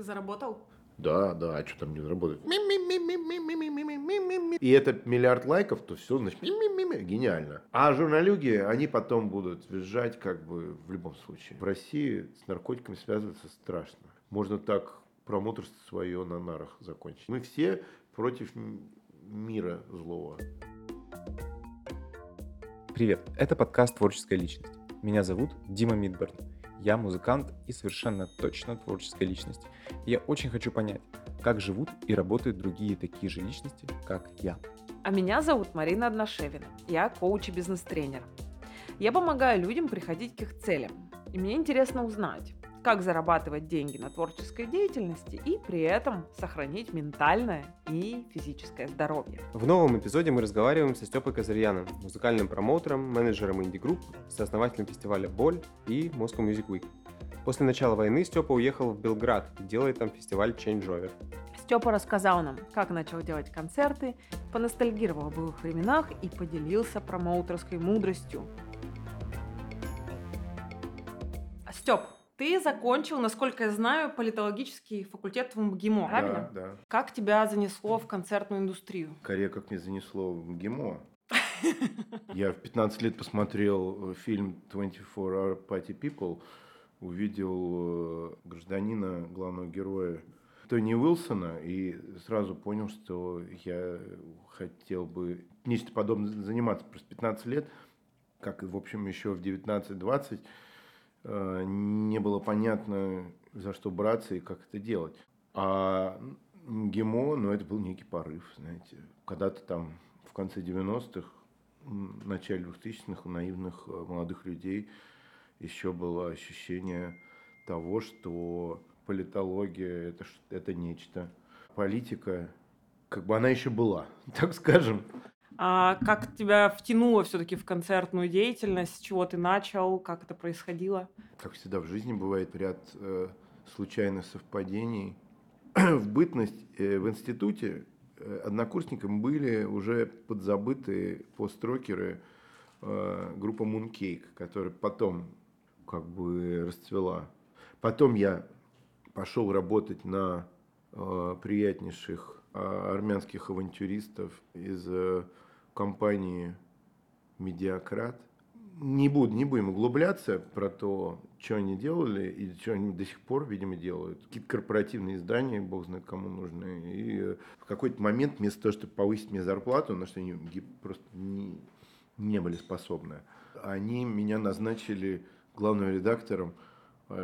Ты заработал? Да, да, а что там не заработать? И это миллиард лайков, то все, значит, гениально. А журналюги, они потом будут визжать как бы в любом случае. В России с наркотиками связываться страшно. Можно так промоутерство свое на нарах закончить. Мы все против мира злого. Привет, это подкаст «Творческая личность». Меня зовут Дима Мидберн. Я музыкант и совершенно точно творческая личность. я очень хочу понять, как живут и работают другие такие же личности, как я. А меня зовут Марина Одношевина. Я коуч и бизнес-тренер. Я помогаю людям приходить к их целям. И мне интересно узнать, как зарабатывать деньги на творческой деятельности и при этом сохранить ментальное и физическое здоровье. В новом эпизоде мы разговариваем со Степой Казарьяном, музыкальным промоутером, менеджером инди-групп, сооснователем фестиваля «Боль» и Moscow Music Week. После начала войны Степа уехал в Белград и делает там фестиваль Changeover. Степа рассказал нам, как начал делать концерты, поностальгировал о былых временах и поделился промоутерской мудростью. Степ, ты закончил, насколько я знаю, политологический факультет в МГИМО, правильно? Да, да. Как тебя занесло в концертную индустрию? Корея как мне занесло в МГИМО. Я в 15 лет посмотрел фильм 24 Hour Party People, увидел э, гражданина, главного героя Тони Уилсона и сразу понял, что я хотел бы нечто подобное заниматься. Просто 15 лет, как, в общем, еще в 19-20, Э, не было понятно, за что браться и как это делать. А ГИМО, ну, это был некий порыв, знаете. Когда-то там в конце 90-х, в начале 2000-х у наивных э, молодых людей еще было ощущение того, что политология это, это нечто. Политика, как бы она еще была, так скажем. А как тебя втянуло все-таки в концертную деятельность? С чего ты начал? Как это происходило? Как всегда в жизни бывает ряд э, случайных совпадений. в бытность э, в институте э, однокурсникам были уже подзабытые построкеры э, группа Mooncake, которая потом как бы расцвела. Потом я пошел работать на э, приятнейших э, армянских авантюристов из э, компании «Медиакрат». Не, буду, не будем углубляться про то, что они делали и что они до сих пор, видимо, делают. Какие-то корпоративные издания, бог знает кому нужны. И в какой-то момент вместо того, чтобы повысить мне зарплату, на что они просто не, не были способны, они меня назначили главным редактором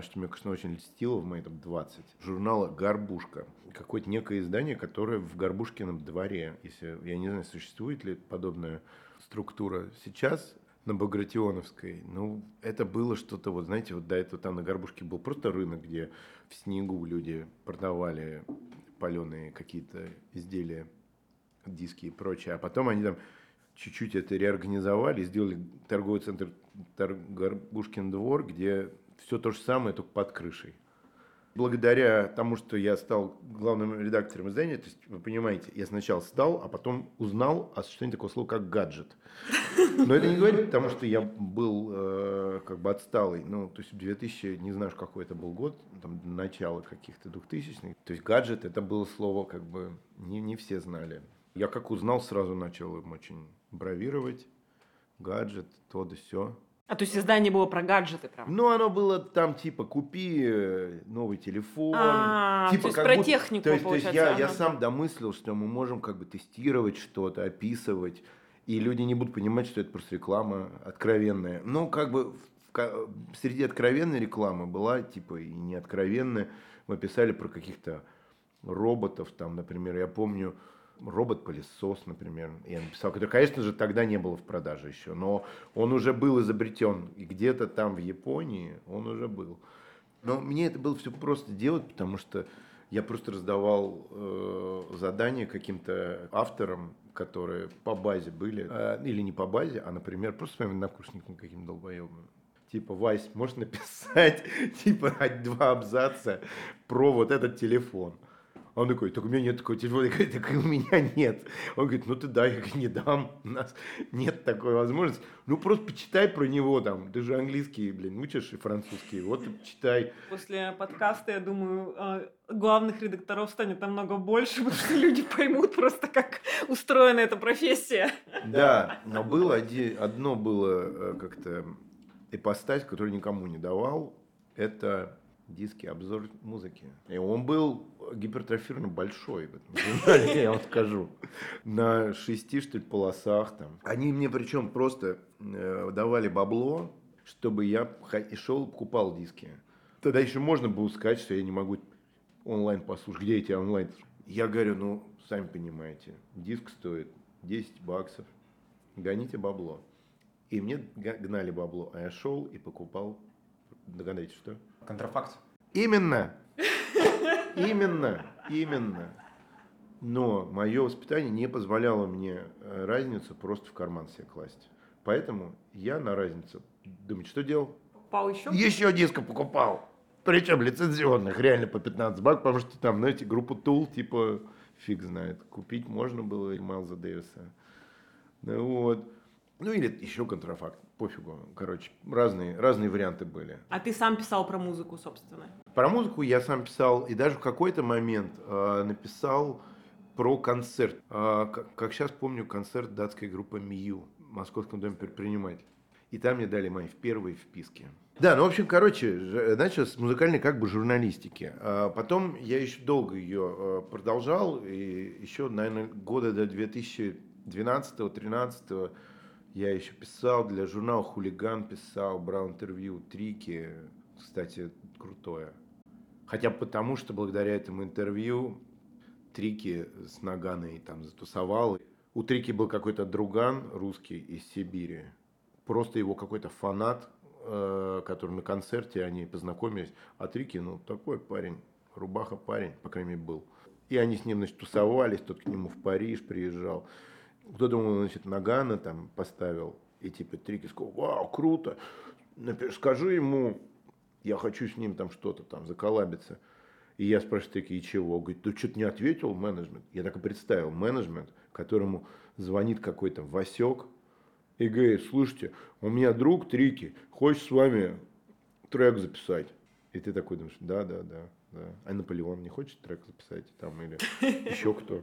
что мне, конечно, очень льстило в мои там 20, журнала «Горбушка». Какое-то некое издание, которое в Горбушкином дворе. Если, я не знаю, существует ли подобная структура сейчас на Багратионовской. Ну, это было что-то, вот знаете, вот до этого там на Горбушке был просто рынок, где в снегу люди продавали паленые какие-то изделия, диски и прочее. А потом они там чуть-чуть это реорганизовали, сделали торговый центр Горбушкин двор, где все то же самое, только под крышей. Благодаря тому, что я стал главным редактором издания, то есть, вы понимаете, я сначала стал, а потом узнал о существовании такого слова, как гаджет. Но это не говорит, потому что я был э, как бы отсталый. Ну, то есть в 2000, не знаю, какой это был год, там, начало каких-то 2000-х. То есть гаджет, это было слово, как бы, не, не все знали. Я как узнал, сразу начал им очень бравировать. Гаджет, то да все. А то есть издание было про гаджеты прям? Ну, оно было там типа купи э, новый телефон. А, типа, то есть про будто, технику, то есть, то есть я, ага. я сам домыслил, что мы можем как бы тестировать что-то, описывать, и люди не будут понимать, что это просто реклама откровенная. Ну, как бы в, среди откровенной рекламы была типа и неоткровенная. Мы писали про каких-то роботов, там, например, я помню, робот-пылесос, например, я написал, который, конечно же, тогда не было в продаже еще, но он уже был изобретен, и где-то там в Японии он уже был. Но мне это было все просто делать, потому что я просто раздавал э, задания каким-то авторам, которые по базе были, э, или не по базе, а, например, просто своим однокурсникам каким-то долбоебым. Типа, Вась, можешь написать, типа, два абзаца про вот этот телефон. А он такой, так у меня нет такого телефона. Я говорю, так и у меня нет. Он говорит, ну ты дай. Я говорю, не дам. У нас нет такой возможности. Ну просто почитай про него там. Ты же английский, блин, учишь и французский. Вот и читай. После подкаста, я думаю, а, главных редакторов станет намного больше, потому что люди поймут просто, как устроена эта профессия. Да, но было один, одно было э, как-то ипостась, которую никому не давал. Это диски, обзор музыки. И он был гипертрофированно большой в этом журнале, я вам скажу. На шести, что ли, полосах там. Они мне причем просто э, давали бабло, чтобы я шел покупал диски. Тогда еще можно было сказать, что я не могу онлайн послушать. Где эти онлайн? Я говорю, ну, сами понимаете, диск стоит 10 баксов. Гоните бабло. И мне гнали бабло, а я шел и покупал. Догадайтесь, что? Контрафакт. Именно. Именно. Именно. Но мое воспитание не позволяло мне э, разницу просто в карман себе класть. Поэтому я на разницу, думаете, что делал? Пал еще? Еще диско покупал. Причем лицензионных, реально по 15 бак, потому что там, знаете, группу Tool, типа, фиг знает, купить можно было и Майлза Дэвиса. Ну вот. Ну или еще контрафакт, пофигу. Короче, разные, разные варианты были. А ты сам писал про музыку, собственно. Про музыку я сам писал, и даже в какой-то момент э, написал про концерт. Э, как, как сейчас помню, концерт датской группы МИЮ в Московском доме предпринимателей. И там мне дали мои впервые вписки. Да, ну, в общем, короче, ж- начал с музыкальной как бы журналистики. А потом я еще долго ее э, продолжал, и еще, наверное, года до 2012-2013 я еще писал для журнала «Хулиган», писал, брал интервью, трики, кстати, крутое. Хотя потому, что благодаря этому интервью Трики с Наганой там затусовал. У Трики был какой-то друган русский из Сибири. Просто его какой-то фанат, э, который на концерте они познакомились. А Трики, ну, такой парень, рубаха парень, по крайней мере, был. И они с ним, значит, тусовались, тот к нему в Париж приезжал. Кто думал, значит, Нагана там поставил. И типа Трики сказал, вау, круто. Скажи ему, я хочу с ним там что-то там заколабиться. И я спрашиваю такие, и чего? Говорит, ты что-то не ответил менеджмент? Я так и представил, менеджмент, которому звонит какой-то Васек и говорит, слушайте, у меня друг Трики, хочет с вами трек записать. И ты такой думаешь, да, да, да, да. А Наполеон не хочет трек записать там или еще кто?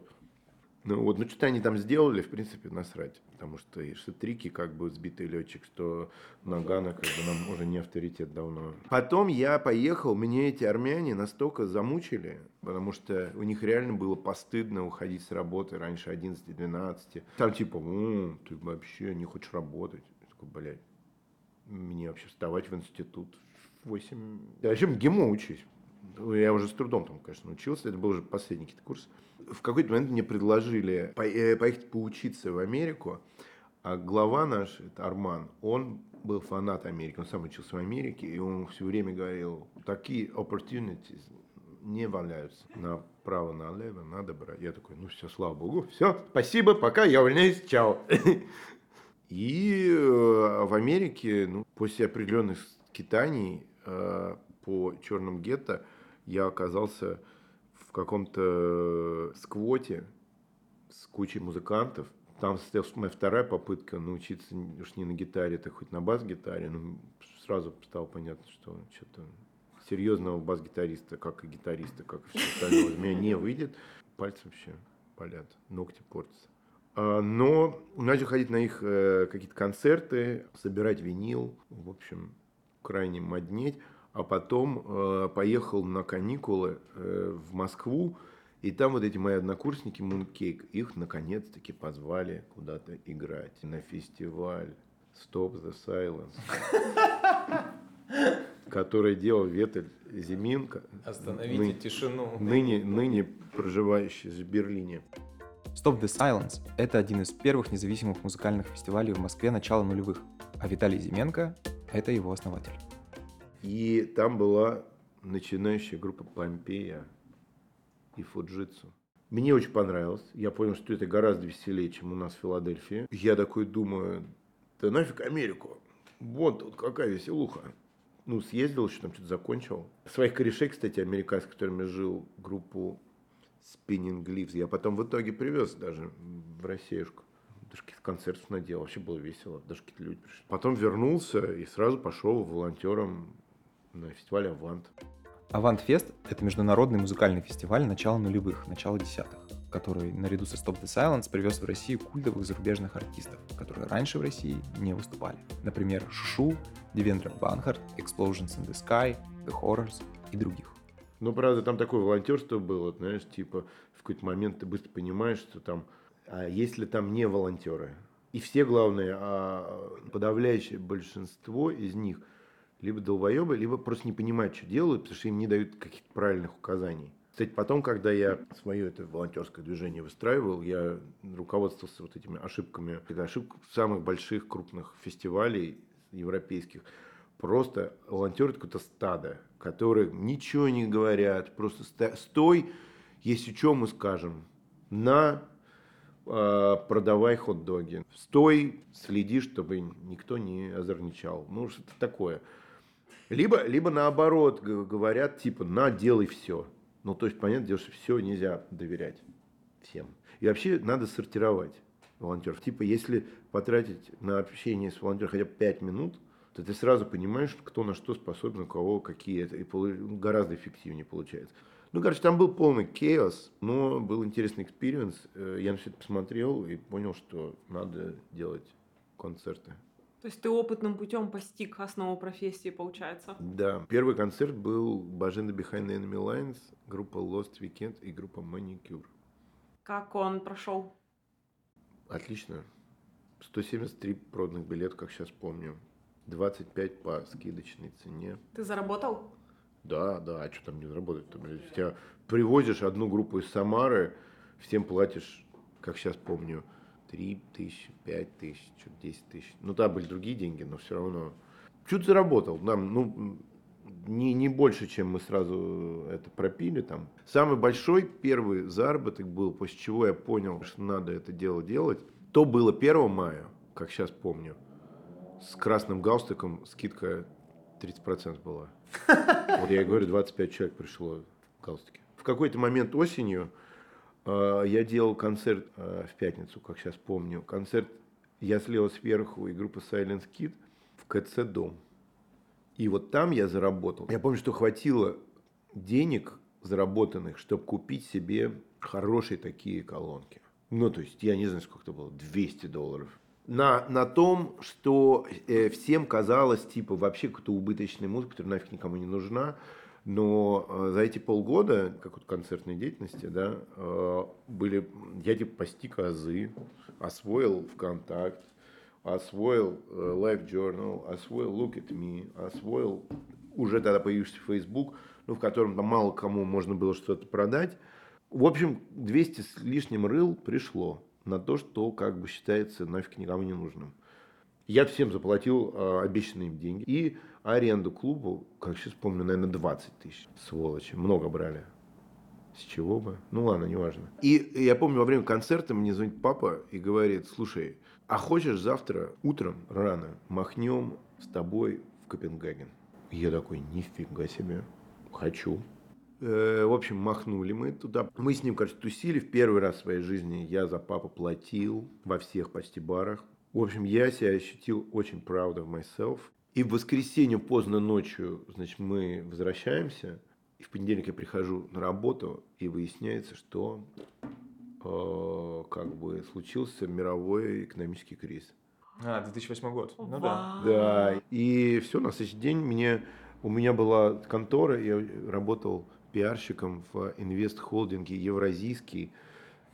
Ну вот, ну что-то они там сделали, в принципе, насрать. Потому что, и что Трики как бы сбитый летчик, что Нагана как бы нам уже не авторитет давно. Потом я поехал, меня эти армяне настолько замучили, потому что у них реально было постыдно уходить с работы раньше 11-12. Там типа, «М, ты вообще не хочешь работать. Я такой, блядь, мне вообще вставать в институт в 8... Я вообще в ГИМО учусь. Ну, Я уже с трудом там, конечно, учился. Это был уже последний курс. В какой-то момент мне предложили э, поехать поучиться в Америку. А глава наш, это Арман, он был фанат Америки. Он сам учился в Америке. И он все время говорил, такие opportunities не валяются направо-налево, надо брать. Я такой, ну все, слава богу, все, спасибо, пока, я увольняюсь, чао. И э, в Америке, ну, после определенных скитаний э, по черным гетто, я оказался каком-то сквоте с кучей музыкантов. Там состоялась моя вторая попытка научиться уж не на гитаре, так хоть на бас-гитаре. Но сразу стало понятно, что что-то серьезного бас-гитариста, как и гитариста, как и все остальное, из меня не выйдет. Пальцы вообще болят, ногти портятся. А, Но начал ходить на их э, какие-то концерты, собирать винил, в общем, крайне моднеть. А потом э, поехал на каникулы э, в Москву, и там вот эти мои однокурсники Mooncake, их наконец-таки позвали куда-то играть на фестиваль Stop the Silence, который делал Ветель Зиминка, Остановите ны- тишину. ныне, ныне проживающий в Берлине. Stop the Silence — это один из первых независимых музыкальных фестивалей в Москве начала нулевых, а Виталий Зименко — это его основатель. И там была начинающая группа Помпея и Фуджитсу. Мне очень понравилось. Я понял, что это гораздо веселее, чем у нас в Филадельфии. Я такой думаю, да нафиг Америку. Вот тут какая веселуха. Ну, съездил еще, там что-то закончил. Своих корешей, кстати, американцев, с которыми жил, группу Spinning Leaves. Я потом в итоге привез даже в Россиюшку. Даже каких-то концертов наделал, вообще было весело. Даже какие-то люди пришли. Потом вернулся и сразу пошел волонтером на фестиваль «Авант». Авантфест — это международный музыкальный фестиваль начала нулевых, начала десятых, который наряду со Stop the Silence привез в Россию культовых зарубежных артистов, которые раньше в России не выступали. Например, Xiu Xiu, Девендра Банхарт, Explosions in the Sky, The Horrors и других. Ну, правда, там такое волонтерство было, знаешь, типа в какой-то момент ты быстро понимаешь, что там, а если там не волонтеры, и все, главное, а подавляющее большинство из них либо долбоебы, либо просто не понимают, что делают, потому что им не дают каких-то правильных указаний. Кстати, потом, когда я свое это волонтерское движение выстраивал, я руководствовался вот этими ошибками, это ошибка самых больших крупных фестивалей европейских. Просто волонтеры какое-то стадо, которые ничего не говорят, просто стой, если что мы скажем, на э, продавай хот-доги. Стой, следи, чтобы никто не озорничал. Ну, что-то такое. Либо, либо наоборот говорят, типа, на, делай все. Ну, то есть, понятно, дело, что все нельзя доверять всем. И вообще надо сортировать волонтеров. Типа, если потратить на общение с волонтером хотя бы 5 минут, то ты сразу понимаешь, кто на что способен, у кого какие это, и гораздо эффективнее получается. Ну, короче, там был полный chaos, но был интересный experience. Э, Я на все это посмотрел и понял, что надо делать концерты. То есть ты опытным путем постиг основу профессии, получается. Да, первый концерт был Баженда Behind the Enemy Lines, группа Lost Weekend и группа Manicure. Как он прошел? Отлично. 173 проданных билетов, как сейчас помню. 25 по скидочной цене. Ты заработал? Да, да, а что там не заработать? Блядь, тебя привозишь одну группу из Самары, всем платишь, как сейчас помню, 3 тысячи, 5 тысяч, что-то 10 тысяч. Ну, там были другие деньги, но все равно. Чуть заработал, там, ну, не, не больше, чем мы сразу это пропили там. Самый большой первый заработок был, после чего я понял, что надо это дело делать. То было 1 мая, как сейчас помню. С красным галстуком скидка 30% была. Вот я говорю, 25 человек пришло в галстуке. В какой-то момент осенью э, я делал концерт э, в пятницу, как сейчас помню. Концерт «Я слева сверху» и группа Silence Kid в КЦ «Дом». И вот там я заработал. Я помню, что хватило денег заработанных, чтобы купить себе хорошие такие колонки. Ну, то есть, я не знаю, сколько это было, 200 долларов. На, на том, что э, всем казалось, типа, вообще какая-то убыточная музыка, которая нафиг никому не нужна. Но э, за эти полгода, как вот концертной деятельности, да, э, были, я типа постиг азы, освоил ВКонтакт, освоил э, Life Journal, освоил Look at Me, освоил уже тогда появившийся Facebook, ну, в котором там мало кому можно было что-то продать. В общем, 200 с лишним рыл пришло на то, что как бы считается нафиг никому не нужным. Я всем заплатил э, обещанные им деньги. И аренду клубу, как сейчас помню, наверное, 20 тысяч. Сволочи, много брали. С чего бы? Ну ладно, неважно. И я помню, во время концерта мне звонит папа и говорит, слушай, а хочешь завтра утром рано махнем с тобой в Копенгаген? Я такой, нифига себе, хочу. Э, В общем, махнули мы туда. Мы с ним, короче, тусили. В первый раз в своей жизни я за папу платил во всех почти барах. В общем, я себя ощутил очень proud of myself. И в воскресенье поздно ночью, значит, мы возвращаемся. И в понедельник я прихожу на работу, и выясняется, что э, как бы случился мировой экономический кризис. А, 2008 год. Ну да. Да, и все, на следующий день мне, у меня была контора, я работал пиарщиком в инвест-холдинге Евразийский,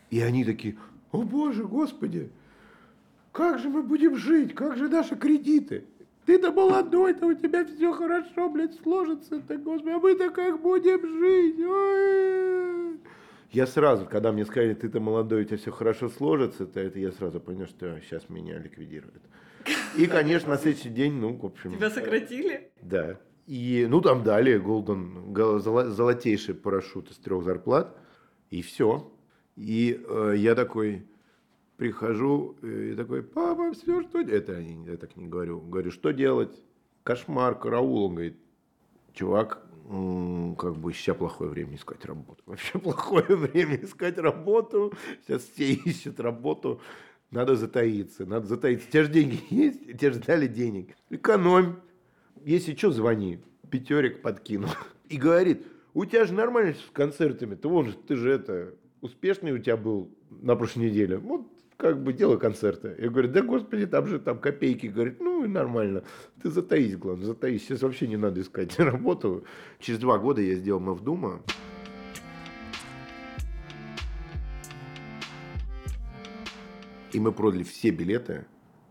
и они такие, о боже, господи, как же мы будем жить, как же наши кредиты? Ты-то молодой-то, у тебя все хорошо, блядь, сложится-то, господи, а мы-то как будем жить? Ой. Я сразу, когда мне сказали, ты-то молодой, у тебя все хорошо сложится, то это я сразу понял, что сейчас меня ликвидируют. И, конечно, на следующий день, ну, в общем... Тебя сократили? Да. И, ну, там дали Голден, гол- золо- золотейший парашют из трех зарплат, и все. И э, я такой прихожу, э, и такой, папа, все, что... де-» Это я, так не говорю. Говорю, что делать? Кошмар, караул. Он говорит, чувак, как бы сейчас плохое время искать работу. Вообще плохое время искать работу. Сейчас все ищут работу. Надо затаиться, надо затаиться. У тебя же деньги есть, тебе же дали денег. Экономь. Если что, звони. Пятерик подкину. И говорит, у тебя же нормально с концертами. Ты вон ты же это, успешный у тебя был на прошлой неделе. Вот как бы делай концерты. Я говорю, да господи, там же там копейки. Говорит, ну и нормально. Ты затаись, главное, затаись. Сейчас вообще не надо искать работу. Через два года я сделал Мавдума. И мы продали все билеты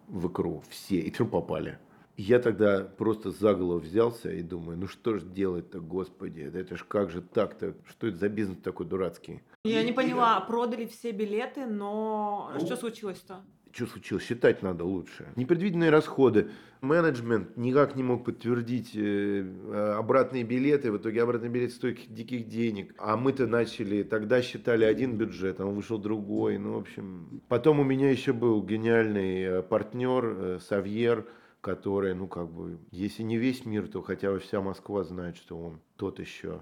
в икру, все, и все попали. Я тогда просто за голову взялся и думаю, ну что ж делать-то, господи, да это ж как же так-то, что это за бизнес такой дурацкий? Я не поняла, продали все билеты, но Ну. что случилось-то? Что случилось? Считать надо лучше. Непредвиденные расходы. Менеджмент никак не мог подтвердить э, обратные билеты. В итоге обратный билет стоит диких денег. А мы-то начали, тогда считали один бюджет, а он вышел другой. Ну, в общем. Потом у меня еще был гениальный э, партнер э, Савьер, который, ну, как бы, если не весь мир, то хотя бы вся Москва знает, что он тот еще.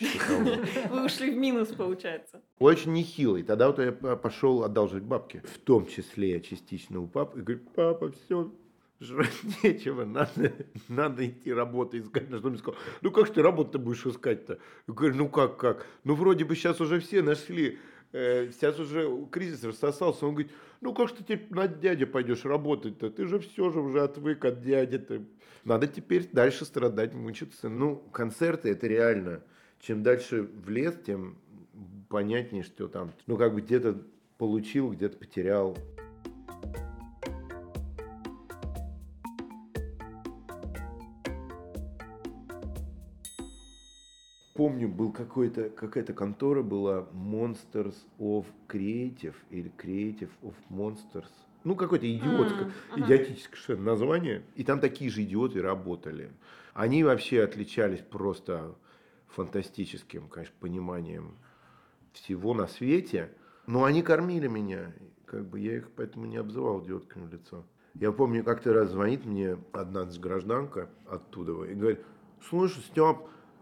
Вы ушли в минус, получается. Очень нехилый. Тогда вот я пошел одолжить бабки, в том числе частично у папы, и говорю, папа, все, жрать нечего, надо, надо идти работу искать. На что мне сказал, ну как ж ты работу будешь искать-то? Я говорю, ну как, как? Ну вроде бы сейчас уже все нашли, э, сейчас уже кризис рассосался. Он говорит, ну как ты теперь на дядю пойдешь работать-то? Ты же все же уже отвык от дяди-то. Надо теперь дальше страдать, мучиться. Ну, концерты это реально. Чем дальше в лес, тем понятнее, что там, ну, как бы где-то получил, где-то потерял. Помню, был какой-то, какая-то контора была Monsters of Creative или Creative of Monsters. Ну, какое-то идиотское, ага. идиотическое совершенно название. И там такие же идиоты работали. Они вообще отличались просто фантастическим, конечно, пониманием всего на свете. Но они кормили меня. Как бы я их поэтому не обзывал идиотками в лицо. Я помню, как-то раз звонит мне одна гражданка оттуда и говорит, слушай, Степ,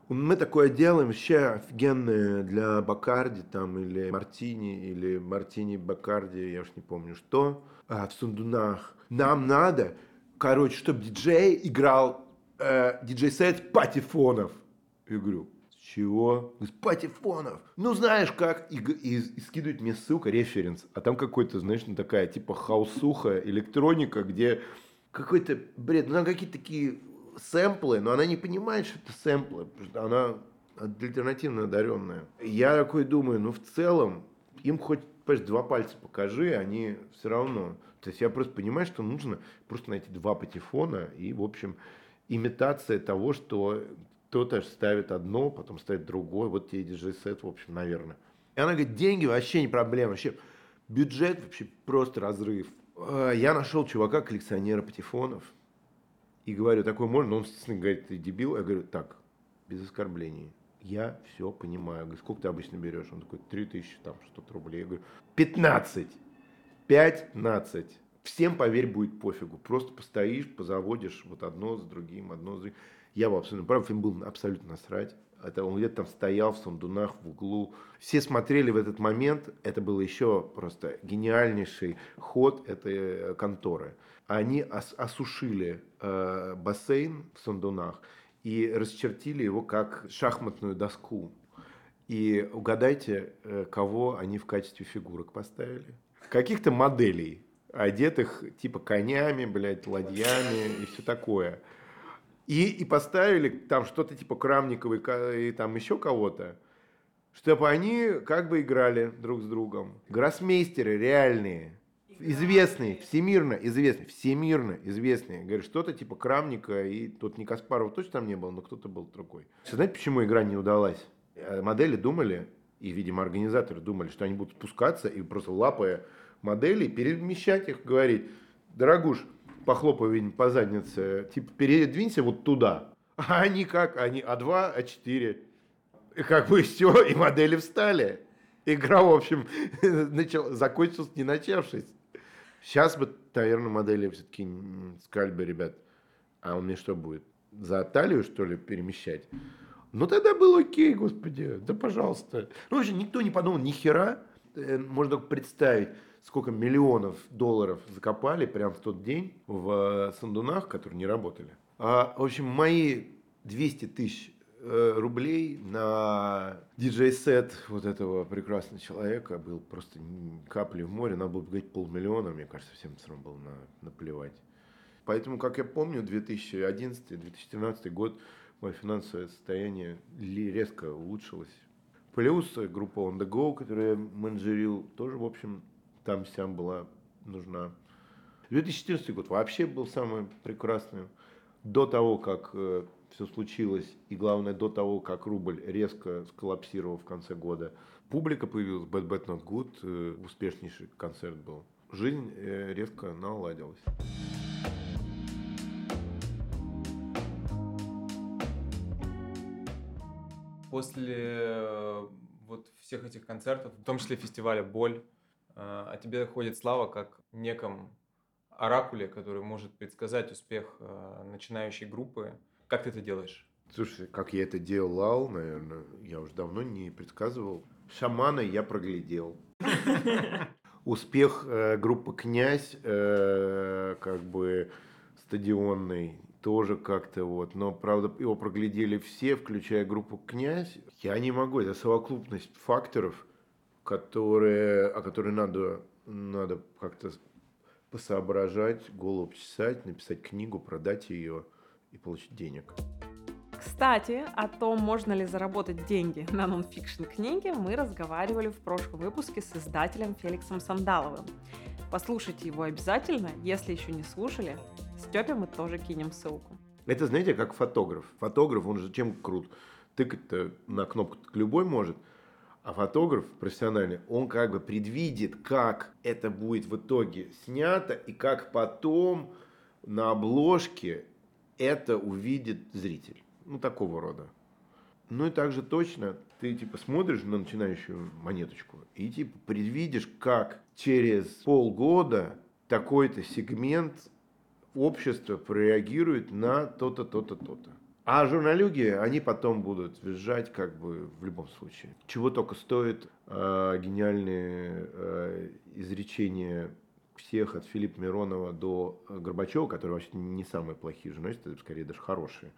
мы такое делаем вообще офигенное для Бакарди там или Мартини или Мартини Бакарди, я уж не помню что, а, в Сундунах. Нам надо, короче, чтобы диджей играл э, диджей-сет патефонов. Я говорю, чего? Говорит, патефонов. Ну, знаешь как? И, и, и скидывает мне ссылка, референс. А там какой-то, знаешь, ну, такая типа хаусуха, электроника, где какой-то бред. Ну, там какие-то такие сэмплы, но она не понимает, что это сэмплы, потому что она альтернативно одаренная. Я такой думаю, ну, в целом, им хоть, понимаешь, два пальца покажи, они все равно. То есть я просто понимаю, что нужно просто найти два патефона и, в общем, имитация того, что кто-то ставит одно, потом ставит другое, вот тебе диджей-сет, в общем, наверное. И она говорит, деньги вообще не проблема, вообще бюджет вообще просто разрыв. А, Я нашел чувака, коллекционера патефонов, и говорю, такой можно? Он, естественно, говорит, ты дебил. Я говорю, так, без оскорблений. Я все понимаю. Говорю, сколько ты обычно берешь? Он такой, 3000, там, что-то рублей. Я говорю, 15. 15. Всем, поверь, будет пофигу. Просто постоишь, позаводишь вот одно с другим, одно с другим. Я был абсолютно прав, им было абсолютно насрать. Это он где-то там стоял в сандунах, в углу. Все смотрели в этот момент. Это был еще просто гениальнейший ход этой э, конторы. Они ос- осушили э, бассейн в сандунах и расчертили его как шахматную доску. И угадайте, э, кого они в качестве фигурок поставили? Каких-то моделей, одетых типа конями, блядь, ладьями и все такое. И, и поставили там что-то типа Крамниковой и там еще кого-то, чтобы они как бы играли друг с другом. Гроссмейстеры реальные, известные, всемирно известные, всемирно известные. Говорят, что-то типа Крамника, и тут не Каспаров точно там не был, но кто-то был другой. Знаете, почему игра не удалась? Э, Модели думали, и, видимо, организаторы думали, что они будут спускаться и просто лапая моделей перемещать их, говорить, дорогуш, похлопай, видимо, по заднице, типа, передвинься вот туда. А они как? Они А2, А4. И как бы все, и модели встали. Игра, в общем, начал, закончилась не начавшись. Сейчас бы, наверное, модели все-таки сказали бы, ребят, а он мне что будет? За талию, что ли, перемещать? Ну тогда было окей, господи, да пожалуйста. Ну вообще никто не подумал ни хера. Э, Можно представить, сколько миллионов долларов закопали прямо в тот день в э, Сандунах, которые не работали. А, в общем, мои 200 тысяч э, рублей на диджей-сет вот этого прекрасного человека был просто капли в море. Надо было бы говорить полмиллиона, мне кажется, всем все равно было на, наплевать. Поэтому, как я помню, 2011-2013 год мое финансовое состояние резко улучшилось. Плюс э, группа On The Go, которую я менеджерил, тоже, в общем, там сям была нужна. 2014 год вообще был самым прекрасным. До того, как все случилось, и главное, до того, как рубль резко сколлапсировал в конце года, публика появилась, Bad Bad Not Good, э, успешнейший концерт был. Жизнь э, резко наладилась. После э, вот всех этих концертов, в том числе фестиваля «Боль», э, о тебе ходит слава как неком оракуле, который может предсказать успех э, начинающей группы. Как ты это делаешь? Слушай, как я это делал, наверное, я уже давно не предсказывал. Шамана я проглядел. Успех э, группы «Князь», э, как бы стадионный, тоже как-то вот. Но, правда, его проглядели все, включая группу «Князь». Я не могу, это совокупность факторов, которые, о которых надо, надо как-то посоображать, голову почесать, написать книгу, продать ее и получить денег. Кстати, о том, можно ли заработать деньги на нонфикшн книге, мы разговаривали в прошлом выпуске с издателем Феликсом Сандаловым. Послушайте его обязательно, если еще не слушали. Степе мы тоже кинем ссылку. Это, знаете, как фотограф. Фотограф, он же чем крут? Тыкать-то на кнопку любой может. А фотограф профессиональный, он как бы предвидит, как это будет в итоге снято, и как потом на обложке это увидит зритель. Ну, такого рода. Ну и также точно ты типа смотришь на начинающую монеточку и типа предвидишь, как через полгода такой-то сегмент общества прореагирует на то-то, то-то, то-то. А журналюги, они потом будут визжать как бы в любом случае. Чего только стоит э, гениальные э, изречения всех от Филиппа Миронова до э, Горбачева, которые вообще не самые плохие журналисты, это скорее даже хорошие.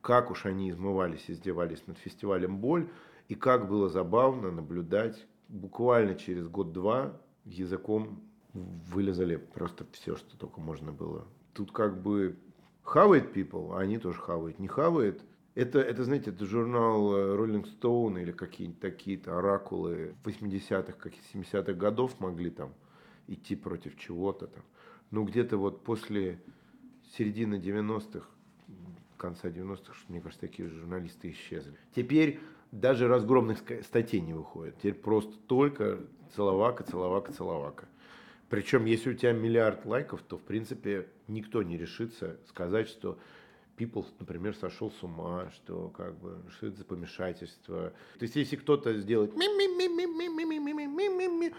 Как уж они измывались, издевались над фестивалем «Боль», и как было забавно наблюдать буквально через год-два языком вылезали просто все, что только можно было. Тут как бы хавает people, а они тоже хавают. Не хавает. Это, это, знаете, это журнал э, Rolling Stone или какие-нибудь такие-то оракулы 80-х, каких 70-х годов могли там идти против чего-то там. Ну, где-то вот после середины 90-х, конца 90-х, мне кажется, такие журналисты исчезли. Теперь даже разгромных статей не выходит. Теперь просто только целовака, целовака, целовака. Причем, если у тебя миллиард лайков, то, в принципе, никто не решится сказать, что People, например, сошел с ума, что как бы что это за помешательство. То есть, если кто-то сделает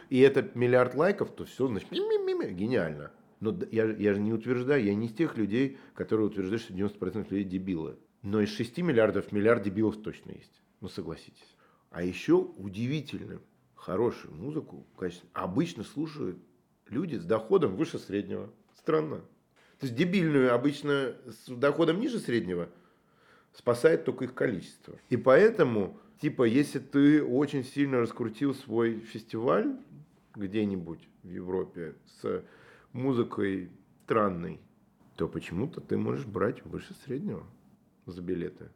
и это миллиард лайков, то все значит гениально. Но я, я же не утверждаю, я не из тех людей, которые утверждают, что 90% людей дебилы. Но из 6 миллиардов миллиард дебилов точно есть. Ну согласитесь. А еще удивительно хорошую музыку, конечно, обычно слушают люди с доходом выше среднего. Странно. То есть дебильную обычно с доходом ниже среднего спасает только их количество. И поэтому, типа, если ты очень сильно раскрутил свой фестиваль где-нибудь в Европе с музыкой странной, то почему-то ты можешь брать выше среднего за билеты.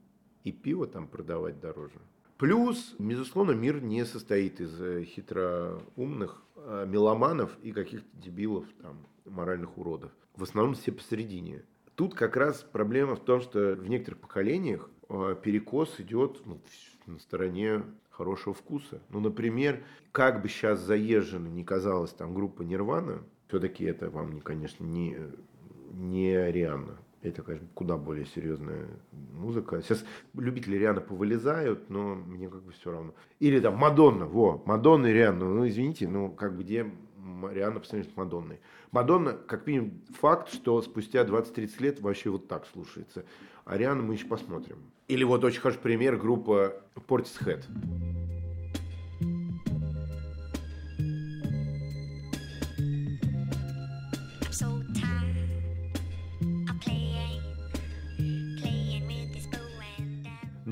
И пиво там продавать дороже. Плюс, безусловно, мир не состоит из э, хитроумных меломанов и каких-то дебилов, там, моральных уродов. В основном все посередине. Тут как раз проблема в том, что в некоторых поколениях э, перекос идет ну, на стороне хорошего вкуса. Ну, например, как бы сейчас заезжена не казалась там группа Нирвана, все-таки это вам, не, конечно, не, не Рианна. Это, конечно, куда более серьезная музыка. Сейчас любители Риана повылезают, но мне как бы все равно. Или там Мадонна, во, Мадонна и Рианна. Ну, извините, ну, как бы где Риана по сравнению с Мадонной. Мадонна, как минимум, факт, что спустя 20-30 лет вообще вот так слушается. А Риану мы еще посмотрим. Или вот очень хороший пример группа Portishead. so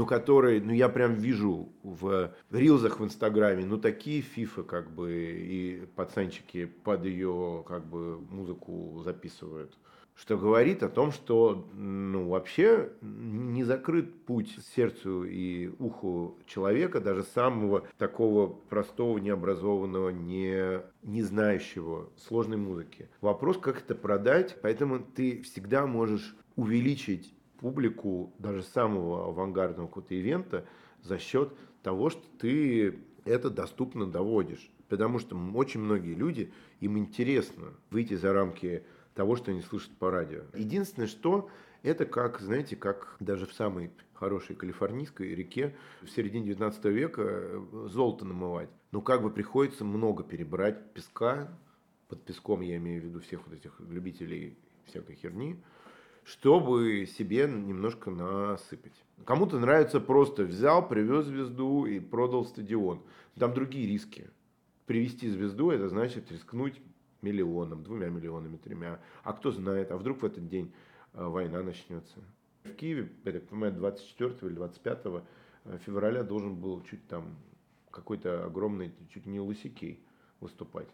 ну, который, ну, я прям вижу в рилзах в Инстаграме, ну, такие фифы, как бы, и пацанчики под ее, как бы, музыку записывают. Что говорит о том, что, ну, вообще не закрыт путь сердцу и уху человека, даже самого такого простого, необразованного, не, не знающего сложной музыки. Вопрос, как это продать, поэтому ты всегда можешь увеличить публику даже самого авангардного какого-то ивента за счет того, что ты это доступно доводишь. Потому что очень многие люди, им интересно выйти за рамки того, что они слышат по радио. Единственное, что это как, знаете, как даже в самой хорошей калифорнийской реке в середине 19 века э, золото намывать. Ну, как бы приходится много перебрать песка, под песком я имею в виду всех вот этих любителей всякой херни, чтобы себе немножко насыпать. Кому-то нравится просто взял, привез звезду и продал стадион. Там другие риски. Привести звезду, это значит рискнуть миллионом, двумя миллионами, тремя. А кто знает, а вдруг в этот день э, война начнется. В Киеве, я так понимаю, 24 или 25 февраля должен был чуть там какой-то огромный, чуть не лысикей выступать.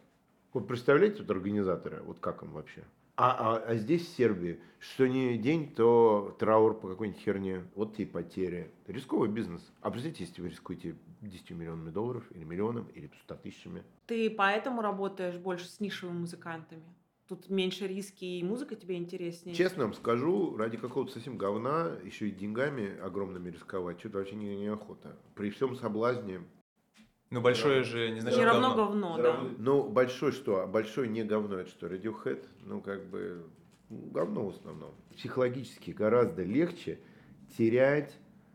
Вот представляете, тут организаторы, вот как им вообще? А, а, а здесь в Сербии, что не день, то траур по какой-нибудь херне. Вот тебе потери. Рисковый бизнес. А представьте, если вы рискуете 10 миллионами долларов, или миллионом, или 100 тысячами. Ты поэтому работаешь больше с нишевыми музыкантами? Тут меньше риски, и музыка тебе интереснее? Честно вам скажу, ради какого-то совсем говна, еще и деньгами огромными рисковать, что-то вообще не, неохота. При всем соблазне. Ну, большое же не значит Не равно говно. говно, да. Ну, большой что? А большой не говно, это что, Radiohead? Ну, как бы, говно в основном. Психологически гораздо легче терять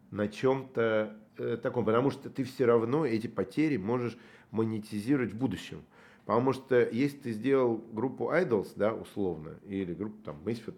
на чем-то э, таком, потому что ты все равно эти потери можешь монетизировать в будущем. Потому что если ты сделал группу Idols, да, условно, или группу там Misfit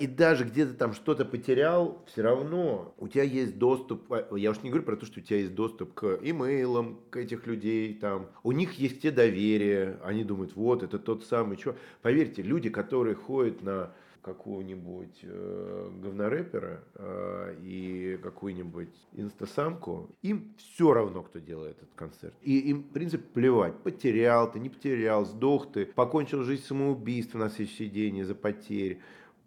и даже где-то там что-то потерял, все равно у тебя есть доступ, а, я уж не говорю про то, что у тебя есть доступ к имейлам, к этих людей, там, у них есть те доверие, они думают, вот, это тот самый, что. Поверьте, люди, которые ходят на какого-нибудь э, говнорэпера э, и какую-нибудь инстасамку, им все равно, кто делает этот концерт. И им, в принципе, плевать, потерял ты, не потерял, сдох ты, покончил жизнь самоубийством на следующий день из-за потерь.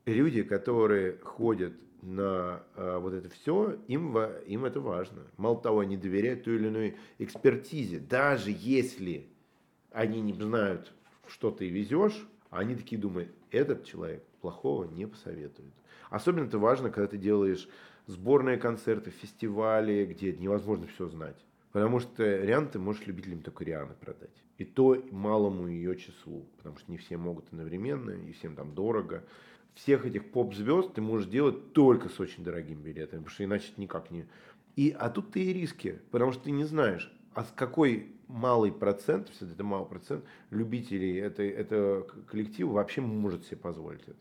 Люди, которые ходят на э, вот это все, им, им это важно. Мало того, они доверяют той или иной экспертизе. Даже если они не знают, что ты везешь, они такие думают, этот человек плохого не посоветует. Особенно это важно, когда ты делаешь сборные концерты, фестивали, где невозможно все знать. Потому что Риан ты можешь любителям только Рианы продать. И то малому ее числу. Потому что не все могут одновременно, и всем там дорого. Всех этих поп-звезд ты можешь делать только с очень дорогими билетами, потому что иначе никак не... И, а тут ты и риски, потому что ты не знаешь, а с какой малый процент, все это малый процент любителей это, это коллектива вообще может себе позволить это.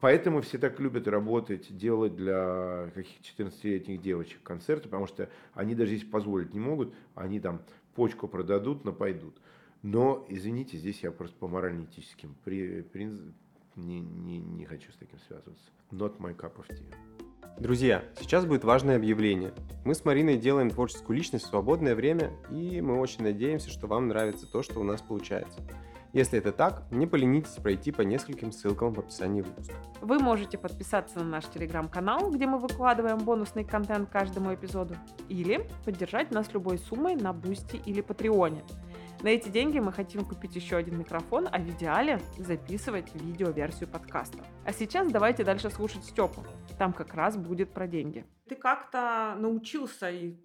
Поэтому все так любят работать, делать для каких-то 14-летних девочек концерты, потому что они даже если позволить не могут, они там почку продадут, но пойдут. Но, извините, здесь я просто по морально-этическим при, принципам не, не, не хочу с таким связываться. Not my cup of tea. Друзья, сейчас будет важное объявление. Мы с Мариной делаем творческую личность в свободное время, и мы очень надеемся, что вам нравится то, что у нас получается. Если это так, не поленитесь пройти по нескольким ссылкам в описании выпуска. Вы можете подписаться на наш телеграм-канал, где мы выкладываем бонусный контент каждому эпизоду, или поддержать нас любой суммой на Бусти или Патреоне. На эти деньги мы хотим купить еще один микрофон, а в идеале записывать видеоверсию подкаста. А сейчас давайте дальше слушать Степу. Там как раз будет про деньги. Ты как-то научился и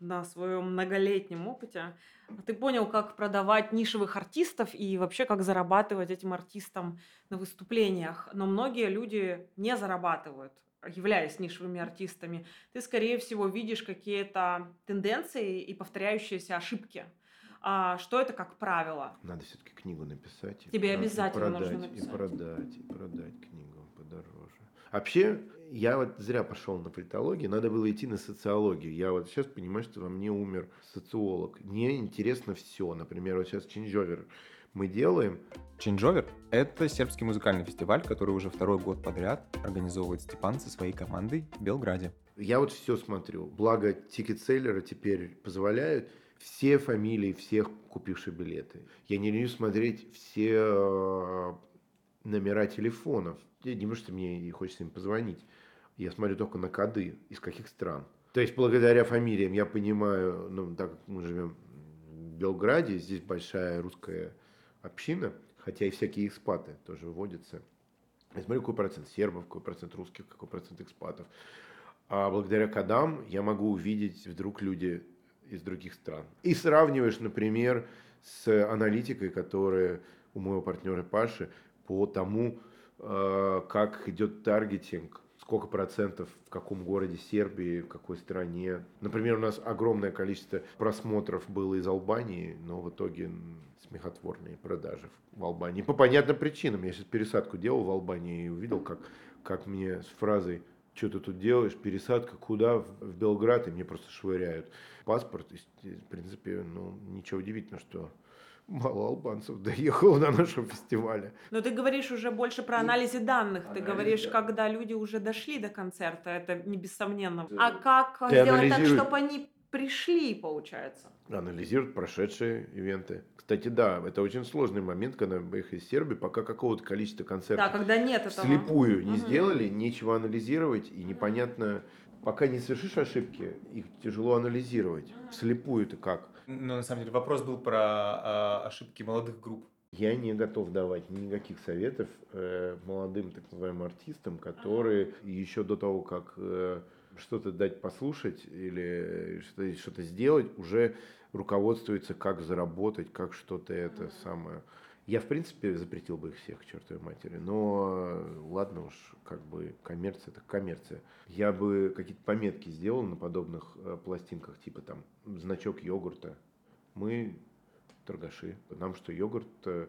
на своем многолетнем опыте, ты понял, как продавать нишевых артистов и вообще как зарабатывать этим артистам на выступлениях. Но многие люди не зарабатывают являясь нишевыми артистами, ты, скорее всего, видишь какие-то тенденции и повторяющиеся ошибки. А что это как правило? Надо все-таки книгу написать. и Тебе про- и обязательно нужно продать, написать. И продать, и продать книгу подороже. Вообще, я вот зря пошел на политологию, надо было идти на социологию. Я вот сейчас понимаю, что во мне умер социолог. Мне интересно все. Например, вот сейчас Чинжовер мы делаем. Changeover — это сербский музыкальный фестиваль, который уже второй год подряд организовывает Степан со своей командой в Белграде. Я вот все смотрю. Благо, тикет-селлеры теперь позволяют все фамилии всех купивших билеты. Я не ленюсь смотреть все э, номера телефонов. Я не потому, что мне и хочется им позвонить. Я смотрю только на коды, из каких стран. То есть, благодаря фамилиям я понимаю, ну, так как мы живем в Белграде, здесь большая русская община, хотя и всякие экспаты тоже выводятся. Я смотрю, какой процент сербов, какой процент русских, какой процент экспатов. А благодаря кодам я могу увидеть вдруг люди из других стран. И сравниваешь, например, с аналитикой, которая у моего партнера Паши по тому, э, как идет таргетинг, сколько процентов в каком городе Сербии, в какой стране. Например, у нас огромное количество просмотров было из Албании, но в итоге смехотворные продажи в Албании. По понятным причинам. Я сейчас пересадку делал в Албании и увидел, как, как мне с фразой что ты тут делаешь, пересадка куда, в в Белград, и мне просто швыряют паспорт. И, в принципе, ну, ничего удивительного, что мало албанцев доехало на нашем фестивале. Но ты говоришь уже больше про анализе данных. Ты Анализ, говоришь, да. когда люди уже дошли до концерта. Это не бессомненно. Да. А как Ты сделать так, чтобы они пришли, получается? Анализируют прошедшие ивенты. Кстати, да, это очень сложный момент, когда мы их из Сербии, пока какого-то количества концертов Да, когда нет этого. вслепую не Мгм. сделали, нечего анализировать, и непонятно, пока не совершишь ошибки, их тяжело анализировать. Вслепую ты как? Но на самом деле вопрос был про а, ошибки молодых групп. Я не готов давать никаких советов э, молодым так называемым артистам, которые еще до того, как э, что-то дать послушать или что-то, что-то сделать, уже руководствуются, как заработать, как что-то это самое. Я, в принципе, запретил бы их всех, к чертовой матери. Но э, ладно уж, как бы коммерция это коммерция. Я бы какие-то пометки сделал на подобных э, пластинках, типа там значок йогурта. Мы торгаши. Нам что йогурт э,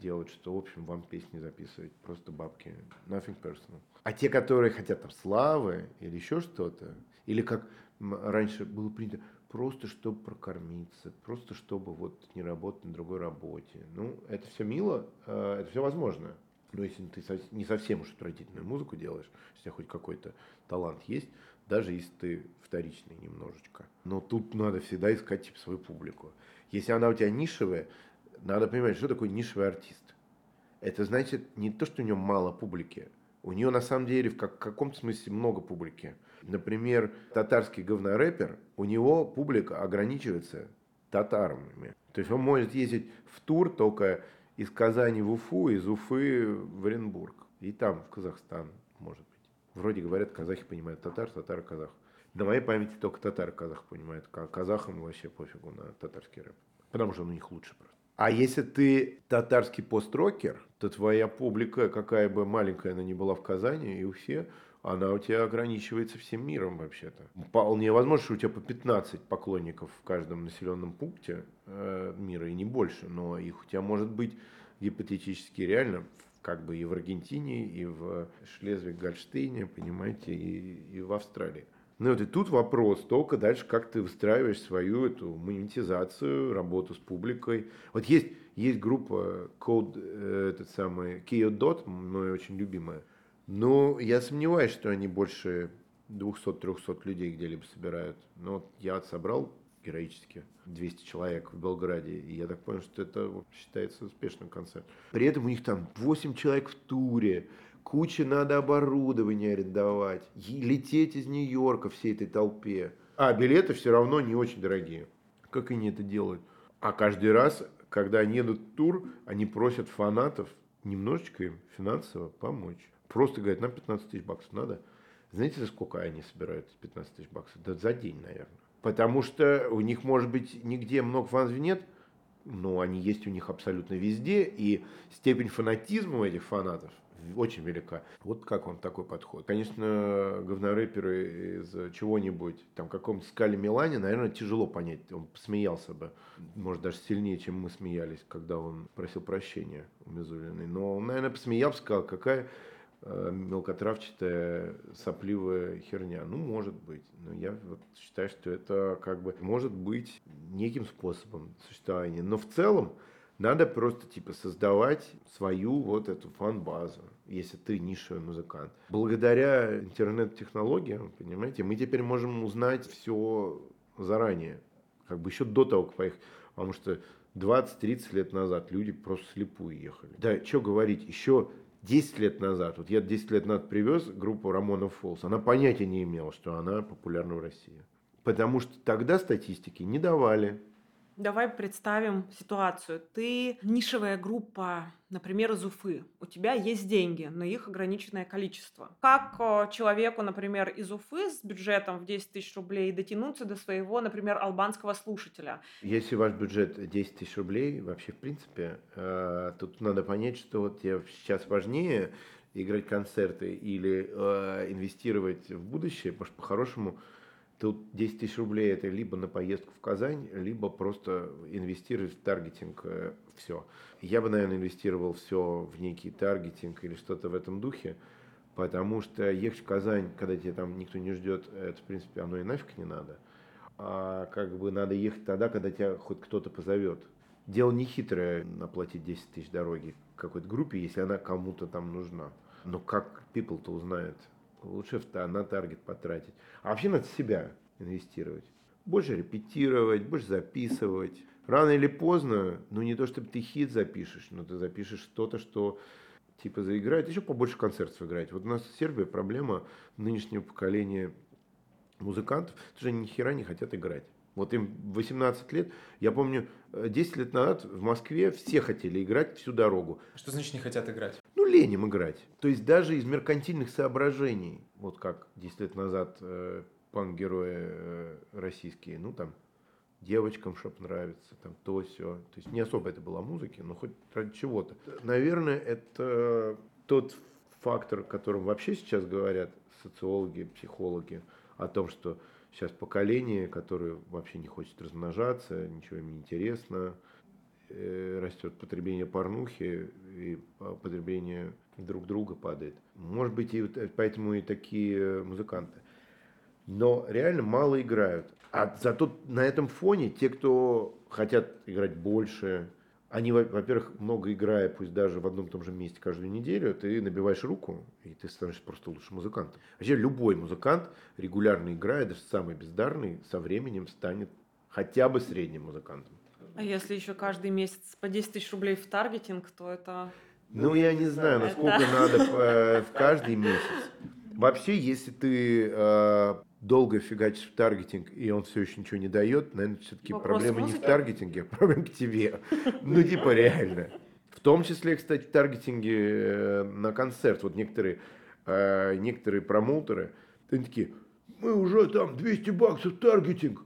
делать, что, в общем, вам песни записывать. Просто бабки. Nothing personal. А те, которые хотят там славы или еще что-то, или как раньше было принято, просто чтобы прокормиться, просто чтобы вот не работать на другой работе. Ну, это все мило, э, это все возможно. Но если ты не совсем уж отвратительную музыку делаешь, если у тебя хоть какой-то талант есть, даже если ты вторичный немножечко. Но тут надо всегда искать типа, свою публику. Если она у тебя нишевая, надо понимать, что такое нишевый артист. Это значит не то, что у него мало публики. У нее на самом деле в как- каком-то смысле много публики. Например, татарский говнорэпер, у него публика ограничивается татарами. То есть он может ездить в тур только из Казани в Уфу, из Уфы в Оренбург. И там, в Казахстан, может быть. Вроде говорят, казахи понимают татар, татары казах. На моей памяти только татары казах понимают. Ка- Казахам вообще пофигу на татарский рэп. Потому что он у них лучше просто. А если ты татарский построкер, то твоя публика, какая бы маленькая она ни была в Казани и Уфе, она у тебя ограничивается всем миром вообще-то. Вполне возможно, что у тебя по 15 поклонников в каждом населенном пункте э, мира и не больше, но их у тебя может быть гипотетически реально как бы и в Аргентине, и в Шлезвиг-Гольштейне, понимаете, и, и в Австралии. Ну вот и тут вопрос только дальше, как ты выстраиваешь свою эту монетизацию, работу с публикой. Вот есть, есть группа Code, э, этот самый Keyodot, мной очень любимая. Но я сомневаюсь, что они больше 200-300 людей где-либо собирают. Но вот я собрал героически 200 человек в Белграде, и я так понял, что это считается успешным концертом. При этом у них там 8 человек в туре, куча надо оборудования арендовать, лететь из Нью-Йорка всей этой толпе. А билеты все равно не очень дорогие. Как они это делают? А каждый раз, когда они едут в тур, они просят фанатов немножечко им финансово помочь. Просто говорят, нам 15 тысяч баксов надо. Знаете, за сколько они собирают 15 тысяч баксов? Да за день, наверное. Потому что у них, может быть, нигде много фанатов нет, но они есть у них абсолютно везде, и степень фанатизма у этих фанатов очень велика. Вот как вам такой подход? Конечно, говнорэперы из чего-нибудь, там, каком-то Скале Милане, наверное, тяжело понять. Он посмеялся бы, может, даже сильнее, чем мы смеялись, когда он просил прощения у Мизулиной. Но он, наверное, посмеялся, сказал, какая мелкотравчатая сопливая херня. Ну, может быть. Но я вот считаю, что это как бы может быть неким способом существования. Но в целом надо просто типа создавать свою вот эту фан-базу, если ты нишевый музыкант. Благодаря интернет-технологиям, понимаете, мы теперь можем узнать все заранее, как бы еще до того, как поехать. Потому что 20-30 лет назад люди просто слепую ехали. Да, что говорить, еще 10 лет назад, вот я 10 лет назад привез группу Рамона Фолс, она понятия не имела, что она популярна в России. Потому что тогда статистики не давали. Давай представим ситуацию. Ты нишевая группа, например, из Уфы. У тебя есть деньги, но их ограниченное количество. Как э, человеку, например, из Уфы с бюджетом в 10 тысяч рублей дотянуться до своего, например, албанского слушателя? Если ваш бюджет 10 тысяч рублей, вообще, в принципе, э, тут надо понять, что вот тебе сейчас важнее играть концерты или э, инвестировать в будущее, потому что по-хорошему тут 10 тысяч рублей это либо на поездку в Казань, либо просто инвестировать в таргетинг все. Я бы, наверное, инвестировал все в некий таргетинг или что-то в этом духе, потому что ехать в Казань, когда тебя там никто не ждет, это, в принципе, оно и нафиг не надо. А как бы надо ехать тогда, когда тебя хоть кто-то позовет. Дело не хитрое оплатить 10 тысяч дороги какой-то группе, если она кому-то там нужна. Но как people-то узнает? Лучше на таргет потратить. А вообще надо себя инвестировать. Больше репетировать, больше записывать. Рано или поздно, ну не то чтобы ты хит запишешь, но ты запишешь что-то, что типа заиграет, еще побольше концертов играть. Вот у нас в Сербии проблема нынешнего поколения музыкантов, потому что они ни хера не хотят играть. Вот им 18 лет, я помню, э, 10 лет назад в Москве все хотели играть всю дорогу. Что значит не хотят играть? Лень им играть. То есть даже из меркантильных соображений, вот как 10 лет назад э, панк-герои э, российские, ну там девочкам, чтоб нравится, там то все. То есть не особо это было о музыке, но хоть ради чего-то. Наверное, это тот фактор, о котором вообще сейчас говорят социологи, психологи, о том, что сейчас поколение, которое вообще не хочет размножаться, ничего им не интересно, растет потребление порнухи и потребление друг друга падает. Может быть, и э, поэтому и такие музыканты. Но реально мало играют. А зато на этом фоне те, кто хотят играть больше, они, во- во-первых, много играя, пусть даже в одном и том же месте каждую неделю, ты набиваешь руку, и ты становишься просто лучшим музыкантом. Вообще любой музыкант, регулярно играя, даже самый бездарный, со временем станет хотя бы средним музыкантом. А если еще каждый месяц по 10 тысяч рублей в таргетинг, то это... Ну, я не знаю, насколько Это- надо э, в каждый месяц. Вообще, если ты э, долго фигачишь в таргетинг, и он все еще ничего не дает, наверное, все-таки Вопрос проблема не в таргетинге, а проблема к тебе. Ну, типа, реально. В том числе, кстати, в таргетинге э, на концерт. Вот некоторые, некоторые промоутеры, они такие, мы уже там 200 баксов таргетинг,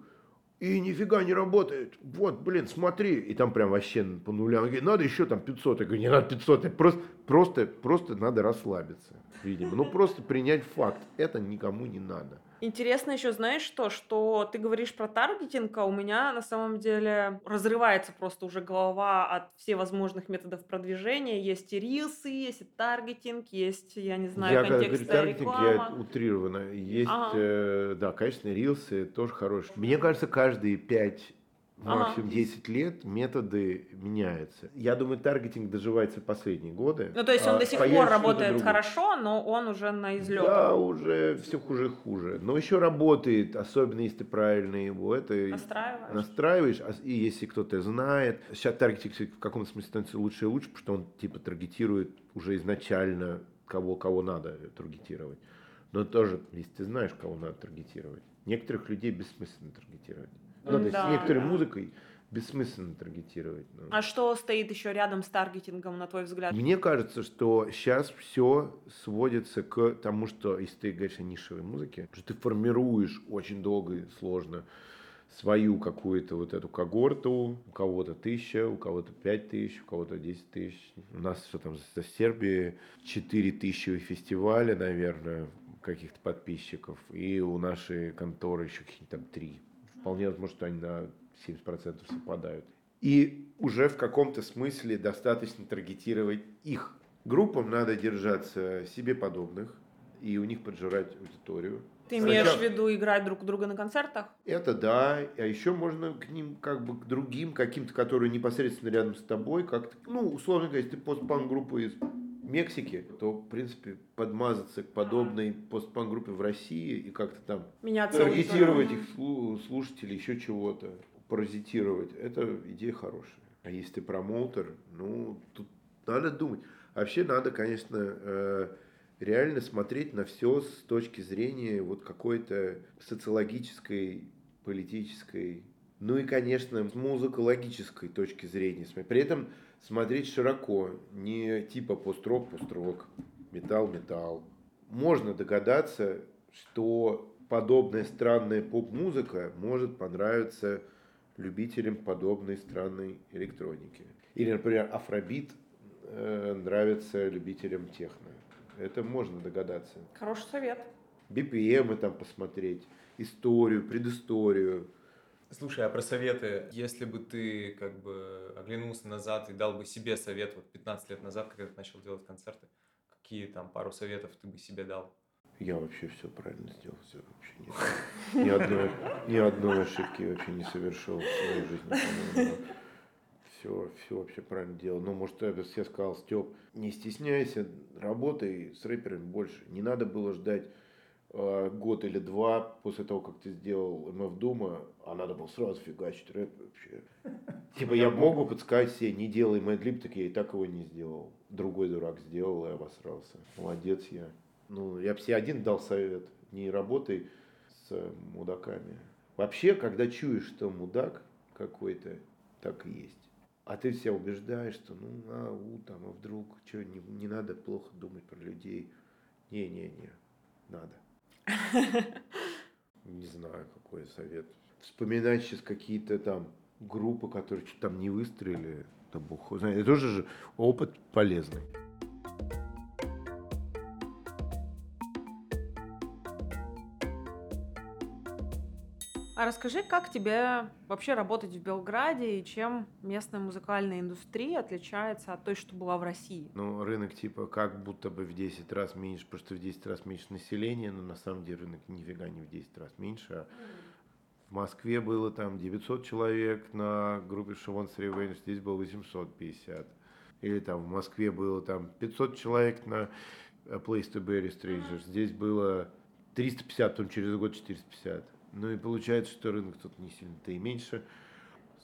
и нифига не работает. Вот, блин, смотри. И там прям вообще по нулям. Говорит, надо еще там 500. Я говорю, не надо 500. Это Просто, просто, просто надо расслабиться, видимо. Ну, просто принять факт. Это никому не надо. Интересно еще, знаешь что, что ты говоришь про таргетинг, а у меня на самом деле разрывается просто уже голова от всевозможных методов продвижения. Есть и рилсы, есть и таргетинг, есть, я не знаю, я когда говорю контекстная таргетинг, реклама. я утрированно. Есть, Ага. э, да, конечно, рилсы тоже хорошие. Мне кажется, каждые 5 Ага. максимум 10 лет методы меняются. Я думаю, таргетинг доживается последние годы. Ну, то есть он а до сих пор работает хорошо, но он уже на излете. Да, уже все хуже и хуже. Но еще работает, особенно если ты правильно его это Настраиваешь. настраиваешь, а и если кто-то знает. Сейчас таргетинг в каком-то смысле становится лучше и лучше, потому что он типа таргетирует уже изначально кого, кого надо таргетировать. Но тоже, если ты знаешь, кого надо таргетировать. Некоторых людей бессмысленно таргетировать. Ну, то есть Да, некоторой да. музыкой бессмысленно таргетировать. ну. А что стоит еще рядом с таргетингом, на твой взгляд? Мне кажется, что сейчас все сводится к тому, что если ты говоришь о нишевой музыке, что ты формируешь очень долго и сложно свою какую-то вот эту когорту, у кого-то тысяча, у кого-то пять тысяч, у кого-то 10 тысяч. У нас что там, в Сербии 4 тысячи фестиваля, наверное, каких-то подписчиков, и у нашей конторы еще какие-то там три. Вполне возможно, что они на 70% совпадают. И уже в каком-то смысле достаточно таргетировать их. Группам надо держаться себе подобных и у них поджирать аудиторию. Ты имеешь Сначала- в виду играть друг у друга на концертах? Это да, а еще можно к ним, как бы к другим, каким-то, которые непосредственно рядом с тобой, как-то, ну, условно говоря, если ты постпанк-группа из Мексики, то, в принципе, подмазаться к подобной постпанк-группе в России и как-то там Меняться таргетировать их слу- слушателей, еще чего-то, паразитировать, это идея хорошая. А если ты промоутер, ну, тут надо думать. Вообще надо, конечно, э, реально смотреть на все с точки зрения вот какой-то социологической, политической, ну и, конечно, с музыкологической точки зрения. При этом смотреть широко, не типа пост-рок, пост-рок, металл-металл. Можно догадаться, что подобная странная поп-музыка может понравиться любителям подобной странной электроники. Или, например, афробит э, нравится любителям техно. Это можно догадаться. Хороший совет. BPM там посмотреть, историю, предысторию. Слушай, а про советы, если бы ты как бы оглянулся назад и дал бы себе совет вот 15 лет назад, когда ты начал делать концерты, какие там пару советов ты бы себе дал? Я вообще все правильно сделал, все вообще нет. Ни одной, ни одной ошибки вообще не совершил в своей жизни. Все, все вообще правильно делал. Ну, может, я сказал, Степ, не стесняйся, работай с рэперами больше. Не надо было ждать год или два после того, как ты сделал МФ Дума, а надо было сразу фигачить рэп вообще. Типа я мог бы подсказать себе, не делай Мэдлиб, так я и так его не сделал. Другой дурак сделал и обосрался. Молодец я. Ну, я бы себе один дал совет. Не работай с мудаками. Вообще, когда чуешь, что мудак какой-то, так и есть. А ты себя убеждаешь, что ну, а, у, там, а вдруг, что, не, не надо плохо думать про людей. Не-не-не, надо. Не знаю, какой совет. Вспоминать сейчас какие-то там группы, которые что-то там не выстрелили. Да бог знает. Это тоже же опыт полезный. А расскажи, как тебе вообще работать в Белграде и чем местная музыкальная индустрия отличается от той, что была в России? Ну, рынок типа как будто бы в 10 раз меньше, потому что в 10 раз меньше населения, но на самом деле рынок нифига не в 10 раз меньше. а В Москве было там 900 человек на группе Шивон Ревенж, здесь было 850. Или там в Москве было там 500 человек на Place to Bury Strangers, здесь было 350, потом через год 450. Ну и получается, что рынок тут не сильно-то и меньше.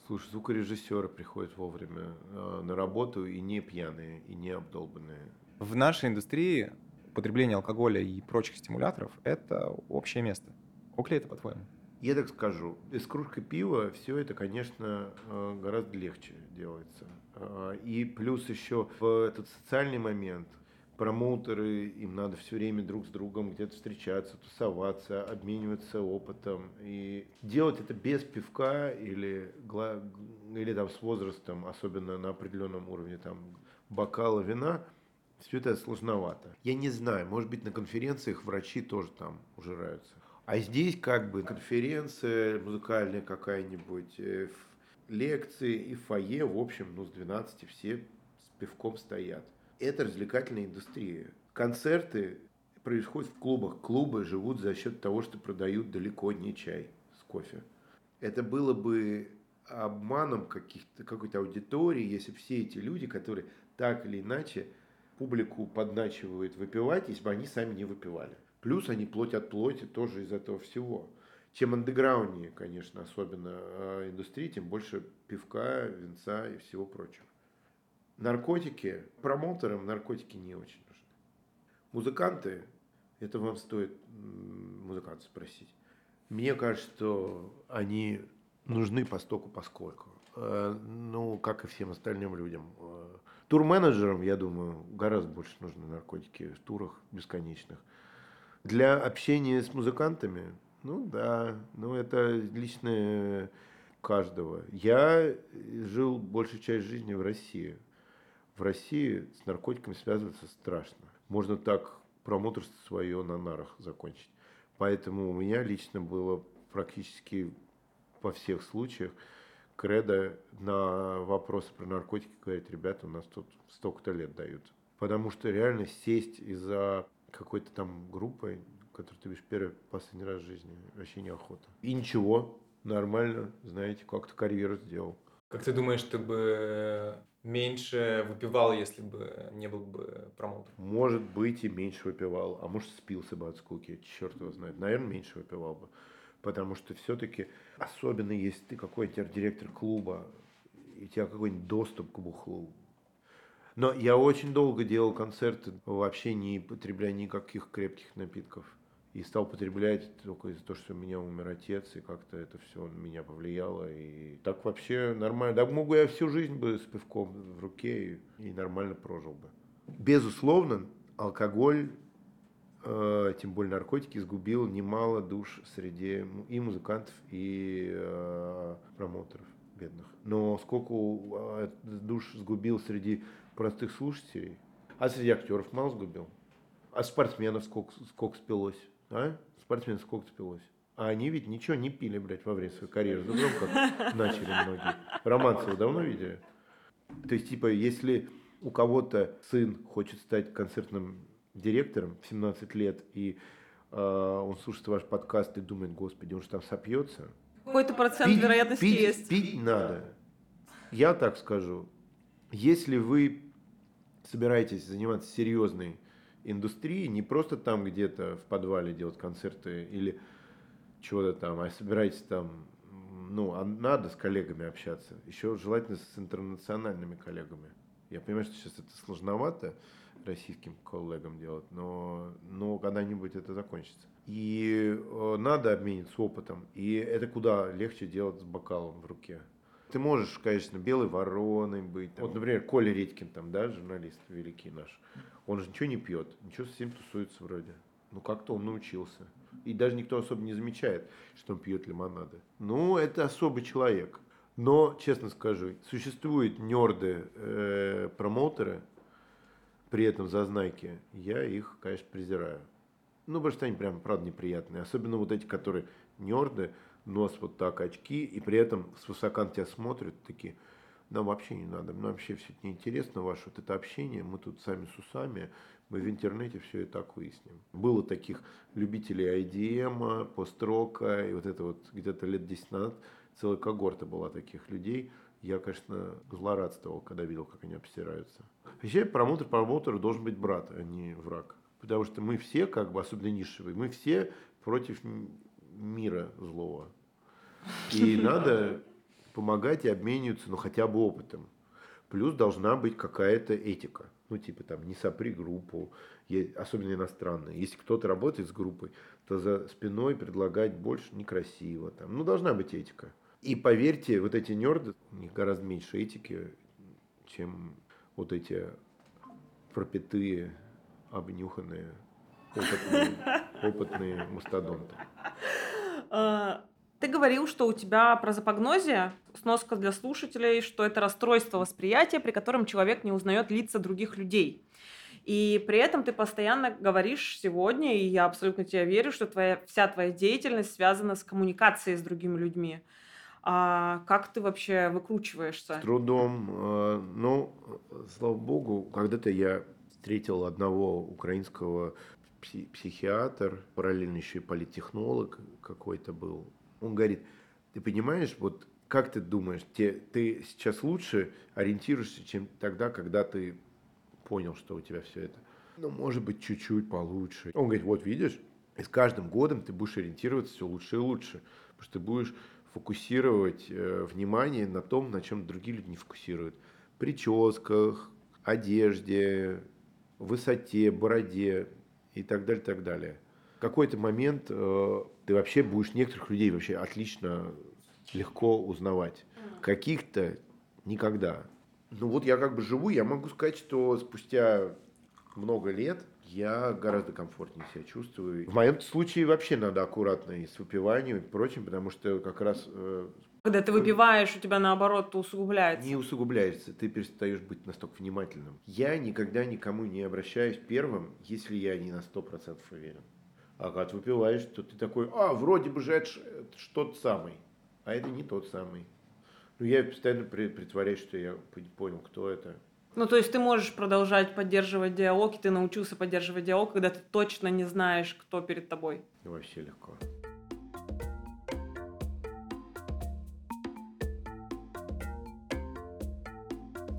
Слушай, звукорежиссеры приходят вовремя э, на работу и не пьяные, и не обдолбанные. В нашей индустрии употребление алкоголя и прочих стимуляторов – это общее место. Ок ли это, по-твоему? Я так скажу, из кружкой пива все это, конечно, э, гораздо легче делается. Э, И плюс еще в этот социальный момент промоутеры, им надо все время друг с другом где-то встречаться, тусоваться, обмениваться опытом. И делать это без пивка или, или там с возрастом, особенно на определенном уровне там, бокала вина, все это сложновато. Я не знаю, может быть, на конференциях врачи тоже там ужираются. А здесь как бы конференция музыкальная какая-нибудь, э, лекции и фойе, в общем, ну, с 12 все с пивком стоят. Это развлекательная индустрия. Концерты происходят в клубах. Клубы живут за счет того, что продают далеко не чай с кофе. Это было бы обманом каких-то, какой-то аудитории, если все эти люди, которые так или иначе публику подначивают выпивать, если бы они сами не выпивали. Плюс они плоть от плоти тоже из этого всего. Чем андеграунднее, конечно, особенно э, индустрии, тем больше пивка, винца и всего прочего. Наркотики, промоутерам наркотики не очень нужны. Музыканты, это вам стоит м, музыканта спросить. Мне кажется, что они нужны постоку поскольку. Э, Ну, как и всем остальным людям. Э, Турменеджерам, я думаю, гораздо больше нужны наркотики в турах бесконечных. Для общения с музыкантами Ну да, ну это личное каждого. Я жил большую часть жизни в России. В России с наркотиками связываться страшно. Можно так промоутерство свое на нарах закончить. Поэтому у меня лично было практически во всех случаях кредо на вопросы про наркотики говорит, ребята, у нас тут столько-то лет дают. Потому что реально сесть из-за какой-то там группы, которую ты видишь первый, последний раз в жизни, вообще неохота. И ничего, нормально, знаете, как-то карьеру сделал. Как ты думаешь, ты бы меньше выпивал, если бы не был бы промоутером? Может быть, и меньше выпивал, а может, спился бы от скуки, черт его знает. Наверное, меньше выпивал бы. Потому что все-таки, особенно если ты какой-нибудь директор клуба, и у тебя какой-нибудь доступ к бухлу. Но я очень долго делал концерты, вообще не потребляя никаких крепких напитков. И стал употреблять только из-за того, что у меня умер отец, и как-то это все на меня повлияло. И так вообще нормально. Да могу я всю жизнь бы с пивком в руке и, и нормально прожил бы. Безусловно, алкоголь, э, тем более наркотики, сгубил немало душ среди и музыкантов, и э, промоутеров бедных. Но сколько э, душ сгубил среди простых слушателей, а среди актеров мало сгубил. А спортсменов сколько, сколько спилось? А? Спортсменов сколько спилось? А они ведь ничего не пили, блядь, во время своей карьеры. Да как начали многие. Романцева давно видели? То есть, типа, если у кого-то сын хочет стать концертным директором в 17 лет, и э, он слушает ваш подкаст и думает, господи, он же там сопьется. Какой-то процент Пить- вероятности пить- есть. Пить надо. Я так скажу. Если вы собираетесь заниматься серьезной индустрией, не просто там где-то в подвале делать концерты или чего-то там, а собираетесь там, ну, а надо с коллегами общаться. Еще желательно с интернациональными коллегами. Я понимаю, что сейчас это сложновато российским коллегам делать, но, но когда-нибудь это закончится. И э, надо обмениться опытом. И это куда легче делать с бокалом в руке. Ты можешь, конечно, белой вороной быть. там. Вот, например, Коля Редькин, там, да, журналист великий наш. Он же ничего не пьет, ничего совсем тусуется вроде. Ну, как-то он научился. И даже никто особо не замечает, что он пьет лимонады. Ну, это особый человек. Но, честно скажу, существуют нерды, э, промоутеры, при этом зазнайки. Я их, конечно, презираю. Ну, потому что они прям, правда, неприятные. Особенно вот эти, которые нерды, нос вот так, очки, и при этом свысока на тебя смотрят, такие, нам вообще не надо, нам вообще все это неинтересно, ваше вот это общение, мы тут сами с усами, мы в интернете все и так выясним. Было таких любителей IDM, построка, и вот это вот где-то лет 10 назад целая когорта была таких людей. Я, конечно, злорадствовал, когда видел, как они обстираются. Вообще, промоутер промоутеру должен быть брат, а не враг. Потому что мы все, как бы, особенно нишевые, мы все против мира злого. И надо помогать и обмениваться, ну, хотя бы опытом. Плюс должна быть какая-то этика. Ну, типа там, не сопри группу, особенно иностранные. Если кто-то работает с группой, то за спиной предлагать больше некрасиво. Там. Ну, должна быть этика. И поверьте, вот эти нерды, у них гораздо меньше этики, чем вот эти пропитые, обнюханные, опытные, опытные мастодонты. Ты говорил, что у тебя прозапогнозия, сноска для слушателей, что это расстройство восприятия, при котором человек не узнает лица других людей. И при этом ты постоянно говоришь сегодня, и я абсолютно тебе верю, что твоя, вся твоя деятельность связана с коммуникацией с другими людьми. А как ты вообще выкручиваешься? С трудом. э, Ну, слава богу, когда-то я встретил одного украинского пси- психиатр, параллельно еще и политтехнолог какой-то был. Он говорит, ты понимаешь, вот как ты думаешь, те, ты сейчас лучше ориентируешься, чем тогда, когда ты понял, что у тебя все это. Ну, может быть, чуть-чуть получше. Он говорит, вот видишь, и с каждым годом ты будешь ориентироваться все лучше и лучше. Потому что ты будешь фокусировать э, внимание на том, на чем другие люди не фокусируют. Прическах, одежде, высоте, бороде и так далее, так далее. В какой-то момент э, ты вообще будешь некоторых людей вообще отлично, легко узнавать. Каких-то никогда. Ну вот я как бы живу, я могу сказать, что спустя много лет, я гораздо комфортнее себя чувствую. В моем случае вообще надо аккуратно и с выпиванием и прочим, потому что как раз э, Когда ты выпиваешь, у тебя наоборот усугубляется. не усугубляется, ты перестаешь быть настолько внимательным. Я никогда никому не обращаюсь первым, если я не на 100% уверен. А когда ты выпиваешь, то ты такой, а, вроде бы же это, это тот самый, а это не тот самый. Ну, я постоянно при- притворяюсь, что я понял, кто это. Ну, то есть ты можешь продолжать поддерживать диалог, и ты научился поддерживать диалог, когда ты точно не знаешь, кто перед тобой. И вообще легко.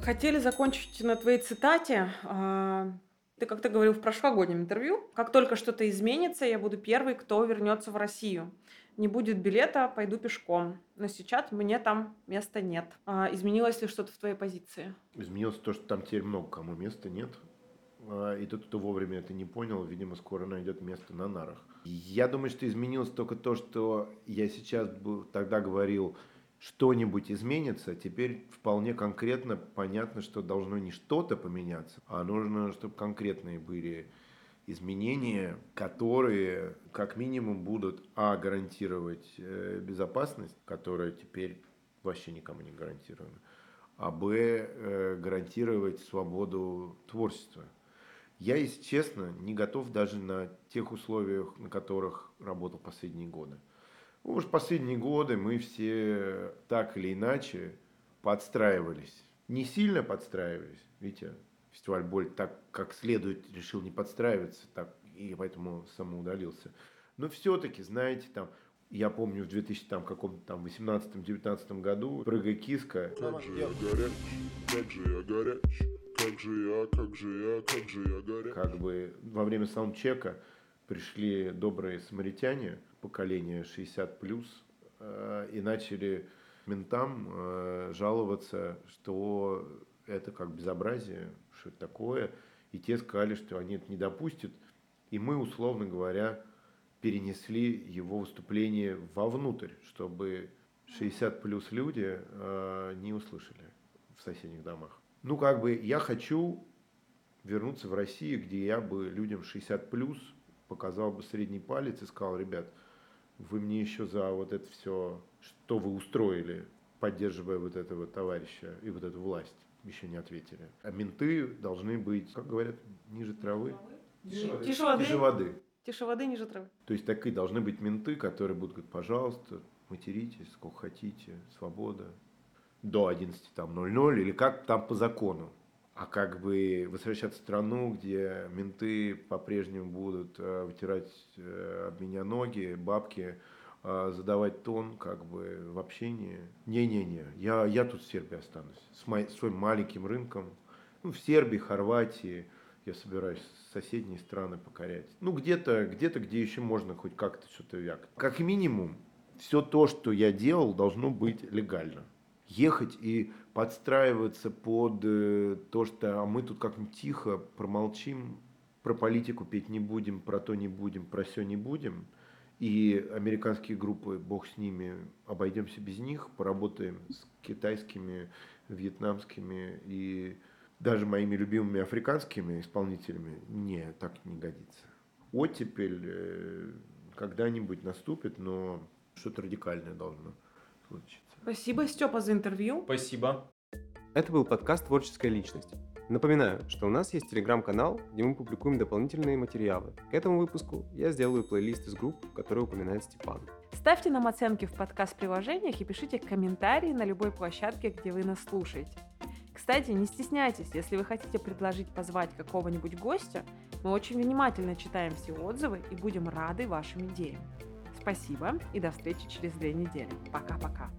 Хотели закончить на твоей цитате. Ты как-то говорил в прошлогоднем интервью, как только что-то изменится, я буду первый, кто вернется в Россию. Не будет билета, пойду пешком. Но сейчас мне там места нет. А, Изменилось ли что-то в твоей позиции? Изменилось то, что там теперь много кому места нет. А, И тот, кто вовремя это не понял, видимо, скоро найдет место на нарах. Я думаю, что изменилось только то, что я сейчас тогда говорил, что-нибудь изменится. Теперь вполне конкретно понятно, что должно не что-то поменяться, а нужно, чтобы конкретные были изменения, которые как минимум будут, а, гарантировать э, безопасность, которая теперь вообще никому не гарантирована, а б, э, гарантировать свободу творчества. Я, если честно, не готов даже на тех условиях, на которых работал последние годы. Ну, Уж последние годы мы все так или иначе подстраивались. Не сильно подстраивались. Видите, фестиваль Боль так как следует решил не подстраиваться, так и поэтому самоудалился. Но все-таки, знаете, там, я помню в 2000 там каком-то там 18-19 году «Прыгай, киска». Как же я горяч, как же я горяч, как же я, как же я, как же я горяч. как бы во время саундчека пришли добрые самаритяне, поколение 60 плюс, э, и начали ментам э, жаловаться, что это как безобразие, что это такое, и те сказали, что они это не допустят, и мы, условно говоря, перенесли его выступление вовнутрь, чтобы 60 плюс люди э, не услышали в соседних домах. Ну, как бы я хочу вернуться в Россию, где я бы людям 60 плюс показал бы средний палец и сказал, ребят, вы мне еще за вот это все, что вы устроили, поддерживая вот этого товарища и вот эту власть, еще не ответили. А менты должны быть, как говорят, ниже травы. Тише воды. Ниже воды. Тише воды, ниже травы. То есть такие должны быть менты, которые будут говорить, пожалуйста, материтесь, сколько хотите, свобода. До 11 там 00 или как там по закону. А как бы возвращаться в страну, где менты по-прежнему будут э, вытирать э, об меня ноги, бабки, э, задавать тон как бы в общении. Не-не-не, я, я тут в Сербии останусь, с моим своим маленьким рынком. Ну, в Сербии, Хорватии, я собираюсь соседние страны покорять. Ну, где-то, где-то, где еще можно хоть как-то что-то вякать. Как минимум, все то, что я делал, должно быть легально. Ехать и подстраиваться под э, то, что а мы тут как-нибудь тихо промолчим, про политику петь не будем, про то не будем, про все не будем. И американские группы, бог с ними, обойдемся без них, поработаем с китайскими, вьетнамскими и даже моими любимыми африканскими исполнителями. Не, так не годится. Оттепель э, когда-нибудь наступит, но что-то радикальное должно случиться. Спасибо, Степа, за интервью. Спасибо. Это был подкаст «Творческая личность». Напоминаю, что у нас есть телеграм-канал, где мы публикуем дополнительные материалы. К этому выпуску я сделаю плейлист из групп, которые упоминает Степан. Ставьте нам оценки в подкаст-приложениях и пишите комментарии на любой площадке, где вы нас слушаете. Кстати, не стесняйтесь, если вы хотите предложить позвать какого-нибудь гостя, мы очень внимательно читаем все отзывы и будем рады вашим идеям. Спасибо и до встречи через две недели. Пока-пока.